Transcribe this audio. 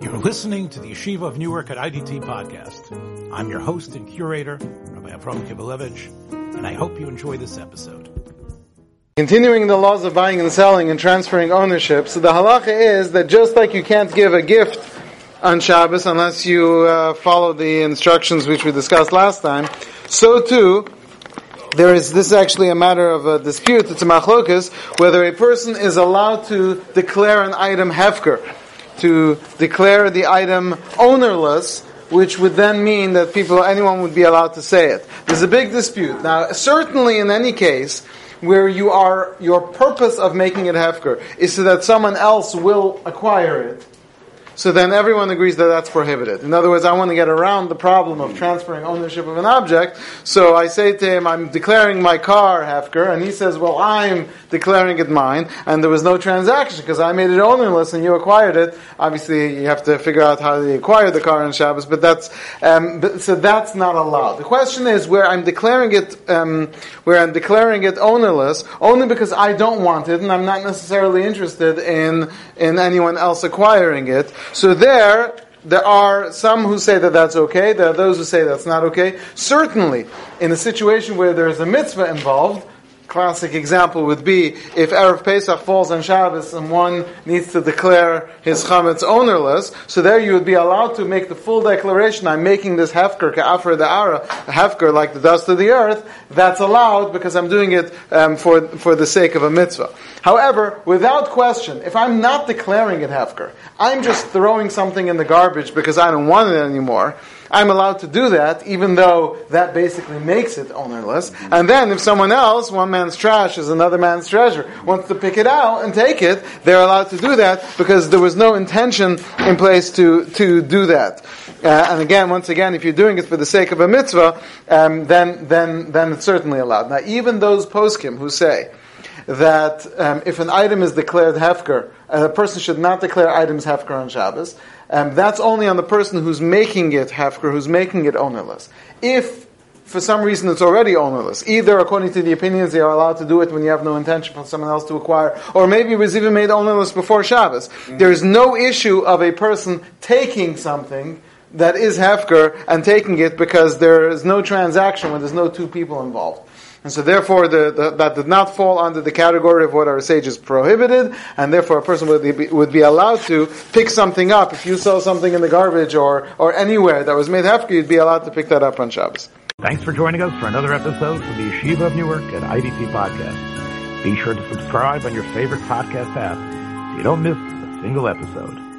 You're listening to the Yeshiva of Newark at IDT podcast. I'm your host and curator, Rabbi Avram Kibalevich, and I hope you enjoy this episode. Continuing the laws of buying and selling and transferring ownership, so the halacha is that just like you can't give a gift on Shabbos unless you uh, follow the instructions which we discussed last time, so too there is this is actually a matter of a dispute. It's a machlokas whether a person is allowed to declare an item hefker, to declare the item ownerless, which would then mean that people, anyone would be allowed to say it. There's a big dispute. Now, certainly in any case, where you are, your purpose of making it hefker is so that someone else will acquire it, so then everyone agrees that that's prohibited. In other words, I want to get around the problem of transferring ownership of an object. So I say to him, I'm declaring my car Hefker, and he says, well, I'm declaring it mine, and there was no transaction because I made it ownerless and you acquired it. Obviously, you have to figure out how they acquired the car on Shabbos, but that's, um, but, so that's not allowed. The question is where I'm declaring it, um, where I'm declaring it ownerless, only because I don't want it and I'm not necessarily interested in, in anyone else acquiring it. So there, there are some who say that that's okay. There are those who say that's not okay. Certainly, in a situation where there is a mitzvah involved, classic example would be if Erev Pesach falls on Shabbos and one needs to declare his chametz ownerless, so there you would be allowed to make the full declaration, I'm making this hefker, ka'afar da'ara, a hefker like the dust of the earth, that's allowed because I'm doing it um, for, for the sake of a mitzvah. However, without question, if I'm not declaring it hefker, I'm just throwing something in the garbage because I don't want it anymore, I'm allowed to do that, even though that basically makes it ownerless. And then if someone else, one man's trash is another man's treasure, wants to pick it out and take it, they're allowed to do that because there was no intention in place to, to do that. Uh, and again, once again, if you're doing it for the sake of a mitzvah, um, then, then, then it's certainly allowed. Now, even those poskim who say, that um, if an item is declared hefker, a person should not declare items hefker on Shabbos. Um, that's only on the person who's making it hefker, who's making it ownerless. If for some reason it's already ownerless, either according to the opinions they are allowed to do it when you have no intention for someone else to acquire, or maybe it was even made ownerless before Shabbos. Mm-hmm. There is no issue of a person taking something that is hefker and taking it because there is no transaction when there's no two people involved. And so therefore the, the, that did not fall under the category of what our sages prohibited, and therefore a person would be, would be allowed to pick something up. If you sell something in the garbage or, or anywhere that was made hefker, you'd be allowed to pick that up on Shabbos. Thanks for joining us for another episode of the Yeshiva of Newark at IDT Podcast. Be sure to subscribe on your favorite podcast app so you don't miss a single episode.